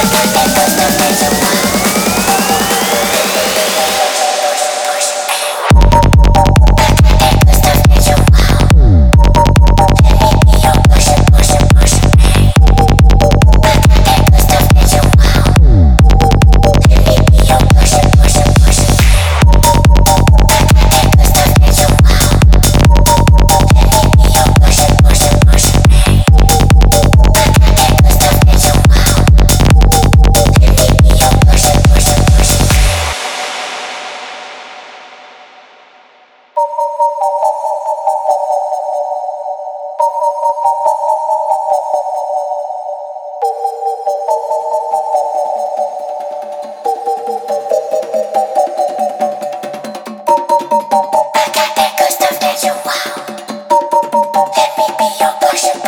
Bye. your passion.